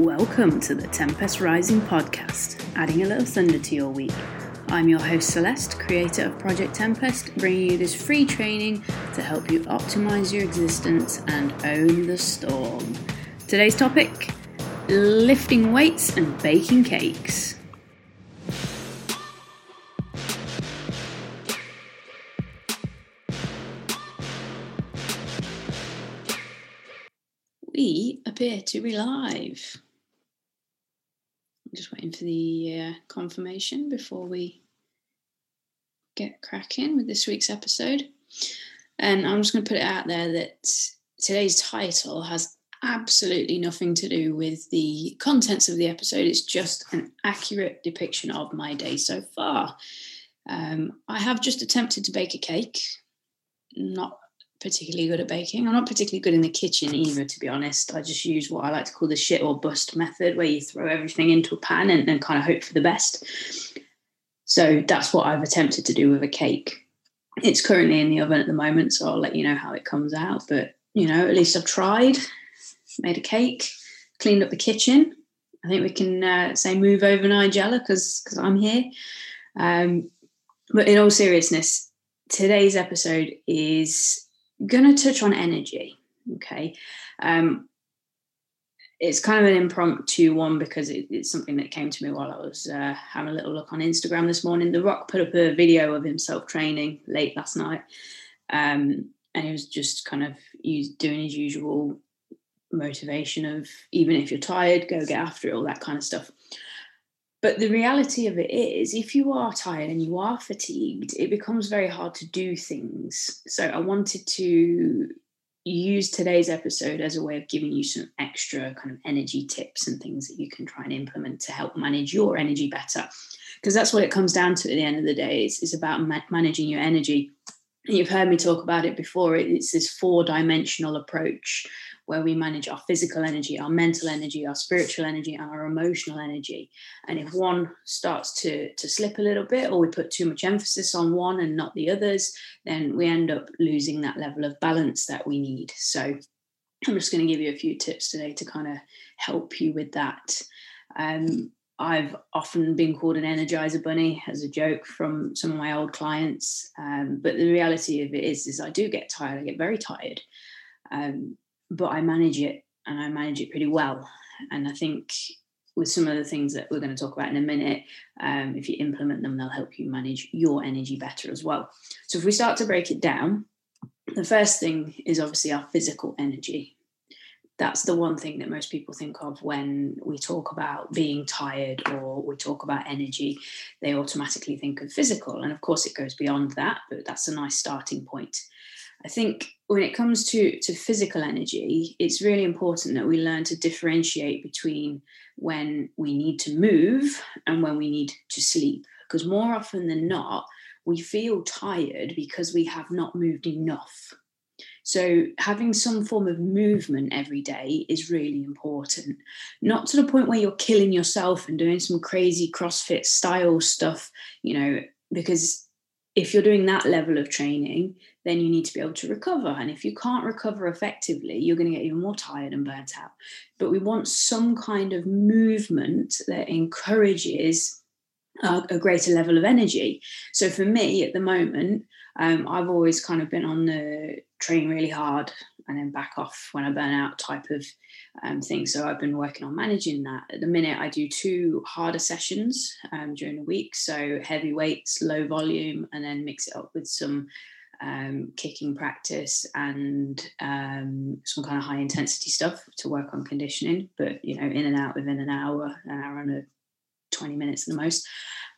Welcome to the Tempest Rising podcast, adding a little thunder to your week. I'm your host Celeste, creator of Project Tempest, bringing you this free training to help you optimize your existence and own the storm. Today's topic lifting weights and baking cakes. We appear to be live. Just waiting for the uh, confirmation before we get cracking with this week's episode. And I'm just going to put it out there that today's title has absolutely nothing to do with the contents of the episode. It's just an accurate depiction of my day so far. Um, I have just attempted to bake a cake. Not particularly good at baking. I'm not particularly good in the kitchen either, to be honest. I just use what I like to call the shit or bust method, where you throw everything into a pan and, and kind of hope for the best. So that's what I've attempted to do with a cake. It's currently in the oven at the moment, so I'll let you know how it comes out. But you know, at least I've tried, made a cake, cleaned up the kitchen. I think we can uh, say move over Nigella because because I'm here. Um, but in all seriousness, today's episode is going to touch on energy. Okay. Um, it's kind of an impromptu one because it, it's something that came to me while I was uh, having a little look on Instagram this morning. The Rock put up a video of himself training late last night. Um, and he was just kind of doing his usual motivation of even if you're tired, go get after it, all that kind of stuff. But the reality of it is, if you are tired and you are fatigued, it becomes very hard to do things. So I wanted to use today's episode as a way of giving you some extra kind of energy tips and things that you can try and implement to help manage your energy better. Because that's what it comes down to at the end of the day. It's, it's about ma- managing your energy. You've heard me talk about it before. It's this four dimensional approach where we manage our physical energy, our mental energy, our spiritual energy, and our emotional energy. And if one starts to, to slip a little bit, or we put too much emphasis on one and not the others, then we end up losing that level of balance that we need. So I'm just going to give you a few tips today to kind of help you with that. Um, I've often been called an energizer bunny as a joke from some of my old clients, um, but the reality of it is, is I do get tired. I get very tired. Um, but I manage it and I manage it pretty well. And I think with some of the things that we're going to talk about in a minute, um, if you implement them, they'll help you manage your energy better as well. So if we start to break it down, the first thing is obviously our physical energy. That's the one thing that most people think of when we talk about being tired or we talk about energy. They automatically think of physical. And of course, it goes beyond that, but that's a nice starting point. I think when it comes to, to physical energy, it's really important that we learn to differentiate between when we need to move and when we need to sleep. Because more often than not, we feel tired because we have not moved enough. So, having some form of movement every day is really important. Not to the point where you're killing yourself and doing some crazy CrossFit style stuff, you know, because if you're doing that level of training, then you need to be able to recover. And if you can't recover effectively, you're going to get even more tired and burnt out. But we want some kind of movement that encourages a, greater level of energy. So for me at the moment, um, I've always kind of been on the train really hard and then back off when I burn out type of um, thing. So I've been working on managing that. At the minute, I do two harder sessions um, during the week. So heavy weights, low volume, and then mix it up with some um, kicking practice and um, some kind of high intensity stuff to work on conditioning. But you know, in and out within an hour, an hour and a 20 minutes at the most.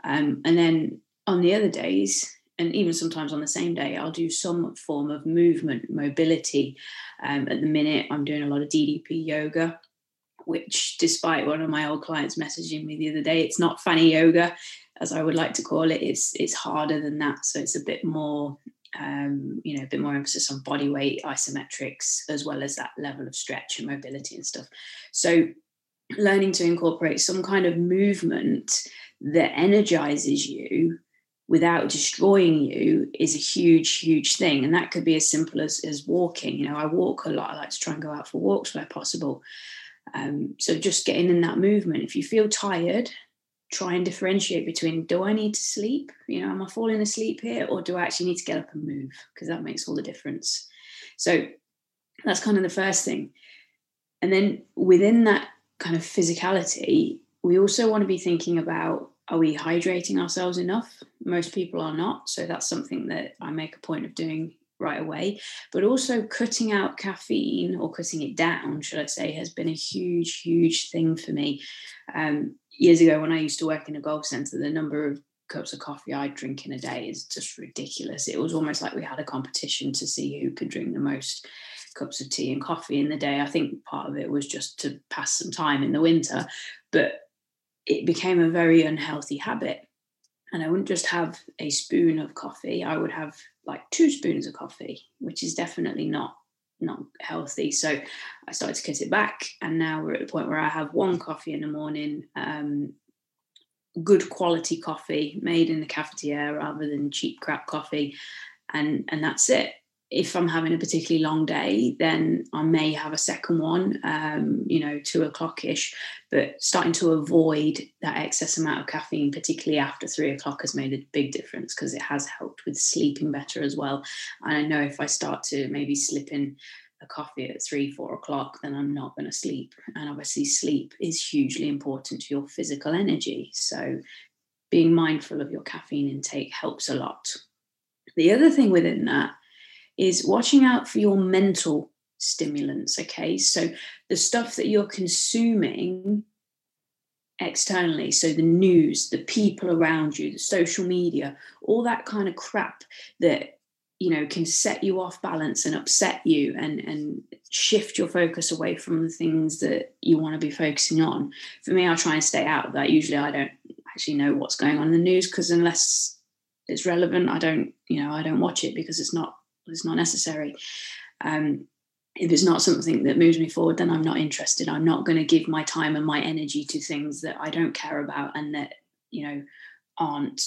Um, and then on the other days, and even sometimes on the same day, I'll do some form of movement, mobility. Um, at the minute, I'm doing a lot of DDP yoga, which, despite one of my old clients messaging me the other day, it's not funny yoga, as I would like to call it. It's it's harder than that, so it's a bit more, um, you know, a bit more emphasis on body weight, isometrics, as well as that level of stretch and mobility and stuff. So, learning to incorporate some kind of movement that energizes you without destroying you is a huge, huge thing. And that could be as simple as, as walking. You know, I walk a lot. I like to try and go out for walks where possible. Um, so just getting in that movement. If you feel tired, try and differentiate between do I need to sleep? You know, am I falling asleep here or do I actually need to get up and move? Because that makes all the difference. So that's kind of the first thing. And then within that kind of physicality, we also want to be thinking about are we hydrating ourselves enough? Most people are not. So that's something that I make a point of doing right away. But also cutting out caffeine or cutting it down, should I say, has been a huge, huge thing for me. Um, years ago, when I used to work in a golf centre, the number of cups of coffee I'd drink in a day is just ridiculous. It was almost like we had a competition to see who could drink the most cups of tea and coffee in the day. I think part of it was just to pass some time in the winter, but it became a very unhealthy habit. And I wouldn't just have a spoon of coffee, I would have like two spoons of coffee, which is definitely not not healthy. So I started to cut it back, and now we're at the point where I have one coffee in the morning, um, good quality coffee made in the cafetiere rather than cheap crap coffee, and and that's it if I'm having a particularly long day, then I may have a second one, um, you know, two o'clock ish. But starting to avoid that excess amount of caffeine, particularly after three o'clock, has made a big difference because it has helped with sleeping better as well. And I know if I start to maybe slip in a coffee at three, four o'clock, then I'm not going to sleep. And obviously, sleep is hugely important to your physical energy. So being mindful of your caffeine intake helps a lot. The other thing within that is watching out for your mental stimulants. Okay, so the stuff that you're consuming externally, so the news, the people around you, the social media, all that kind of crap that you know can set you off balance and upset you and and shift your focus away from the things that you want to be focusing on for me i try and stay out of that usually i don't actually know what's going on in the news because unless it's relevant i don't you know i don't watch it because it's not it's not necessary. Um, if it's not something that moves me forward, then I'm not interested. I'm not going to give my time and my energy to things that I don't care about and that you know aren't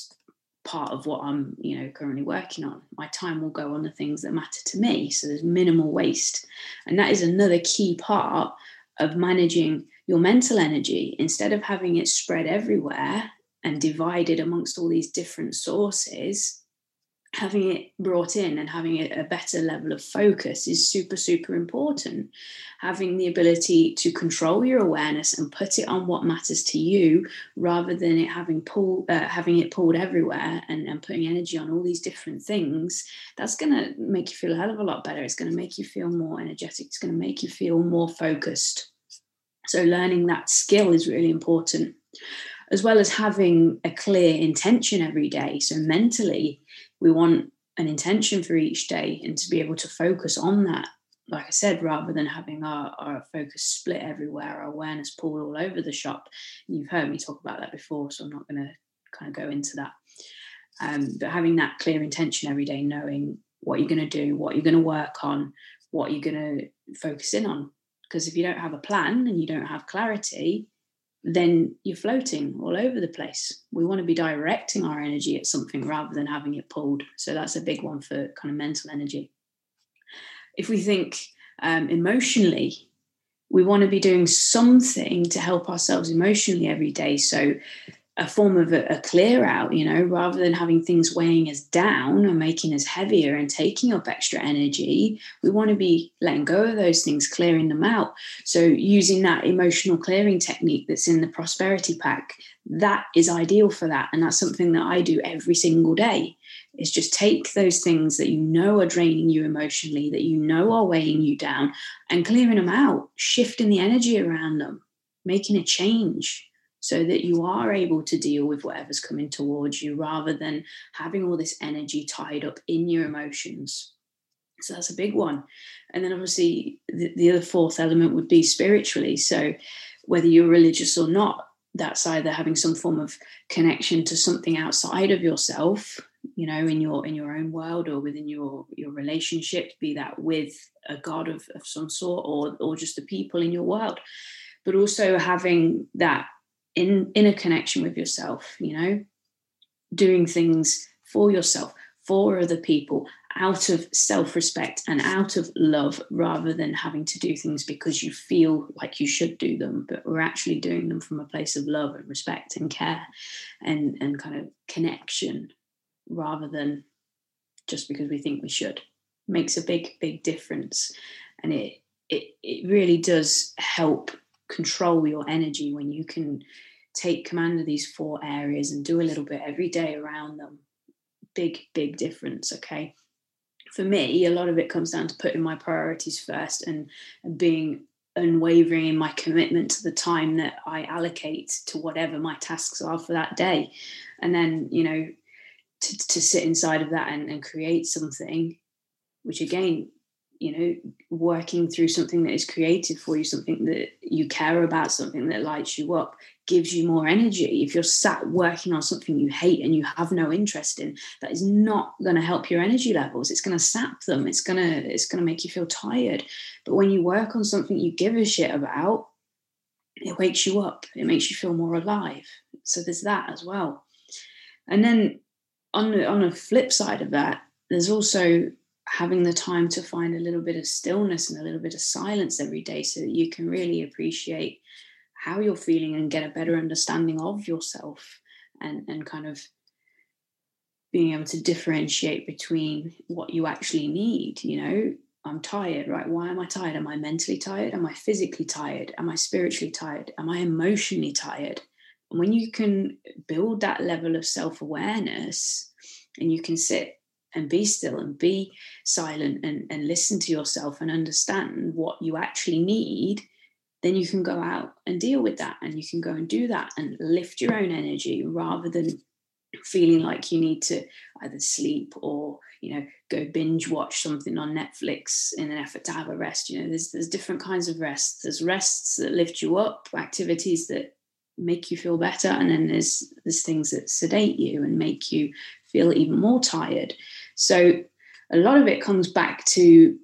part of what I'm you know currently working on. My time will go on the things that matter to me. So there's minimal waste, and that is another key part of managing your mental energy instead of having it spread everywhere and divided amongst all these different sources having it brought in and having a, better level of focus is super super important. Having the ability to control your awareness and put it on what matters to you rather than it having pulled uh, having it pulled everywhere and, and putting energy on all these different things that's going to make you feel a hell of a lot better. It's going to make you feel more energetic. It's going to make you feel more focused. So learning that skill is really important as well as having a clear intention every day. So mentally we want an intention for each day and to be able to focus on that like i said rather than having our, our focus split everywhere our awareness pulled all over the shop. You've heard me talk about that before so i'm not going to kind of go into that. Um, but having that clear intention every day knowing what you're going to do what you're going to work on what you're going to focus in on. Because if you don't have a plan and you don't have clarity then you're floating all over the place. We want to be directing our energy at something rather than having it pulled. So that's a big one for kind of mental energy. If we think um, emotionally, we want to be doing something to help ourselves emotionally every day. So a form of a, a, clear out, you know, rather than having things weighing us down or making us heavier and taking up extra energy, we want to be letting go of those things, clearing them out. So, using that emotional clearing technique that's in the prosperity pack, that is ideal for that. And that's something that I do every single day. Is just take those things that you know are draining you emotionally, that you know are weighing you down, and clearing them out, shifting the energy around them, making a change so that you are able to deal with whatever's coming towards you rather than having all this energy tied up in your emotions. So that's a big one. And then obviously, the, the other fourth element would be spiritually. So whether you're religious or not, that's either having some form of connection to something outside of yourself you know in your in your own world or within your your relationship be that with a god of, of some sort or or just the people in your world but also having that in in a connection with yourself you know doing things for yourself for other people out of self respect and out of love rather than having to do things because you feel like you should do them, but we're actually doing them from a place of love and respect and care and, and kind of connection rather than just because we think we should. Makes a big, big difference. And it, it, it really does help control your energy when you can take command of these four areas and do a little bit every day around them. Big, big difference. Okay for me, a lot of it comes down to putting my priorities first and, and being unwavering in my commitment to the time that I allocate to whatever my tasks are for that day. And then, you know, to, to sit inside of that and, and create something, which again you know working through something that is created for you something that you care about something that lights you up gives you more energy. If you're sat working on something you hate and you have no interest in that is not going to help your energy levels. It's going to sap them. It's going to it's going to make you feel tired. But when you work on something you give a shit about it wakes you up. It makes you feel more alive. So there's that as well. And then on the on the flip side of that there's also having the time to find a little bit of stillness and a little bit of silence every day so that you can really appreciate how you're feeling and get a better understanding of yourself and, and kind of being able to differentiate between what you actually need you know? I'm tired right? Why am i tired? Am i mentally tired? Am i physically tired? Am i spiritually tired? Am i emotionally tired? And when you can build that level of self-awareness and you can sit and be still and be silent and, and listen to yourself and understand what you actually need, then you can go out and deal with that and you can go and do that and lift your own energy rather than feeling like you need to either sleep or you know go binge watch something on netflix in an effort to have a rest. You know there's there's different kinds of rests. There's rests that lift you up activities that make you feel better and then there's there's things that sedate you and make you feel even more tired so a lot of it comes back to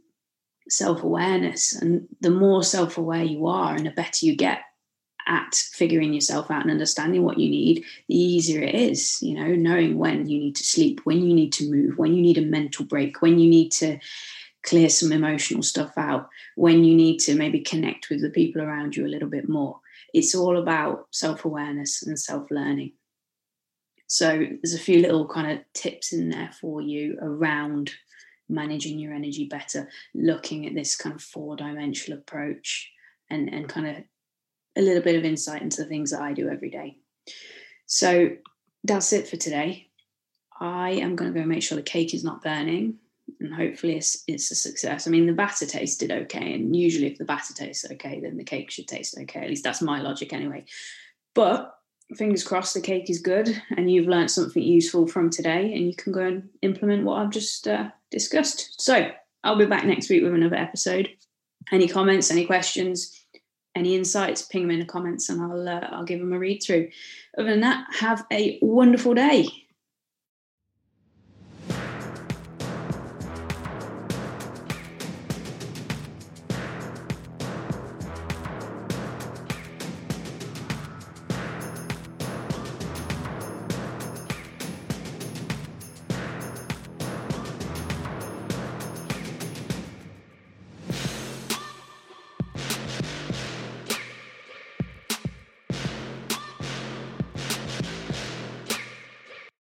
self awareness. And the more self aware you are and the better you get at figuring yourself out and understanding what you need, the easier it is, you know, knowing when you need to sleep, when you need to move, when you need a mental break, when you need to clear some emotional stuff out, when you need to maybe connect with the people around you a little bit more. It's all about self awareness and self learning. So there's a few little kind of tips in there for you around managing your energy better, looking at this kind of four dimensional approach and, and kind of a little bit of insight into the things that I do every day. So that's it for today. I am going to go make sure the cake is not burning and hopefully it's, it's a success. I mean, the batter tasted okay, and usually if the batter tastes okay, then the cake should taste okay. At least that's my logic anyway. But fingers crossed the cake is good and you've learned something useful from today and you can go and implement what I've just uh, discussed. So I'll be back next week with another episode. Any comments, any questions, any insights, ping them in the comments and I'll uh, I'll give them a read through. Other than that, have a wonderful day.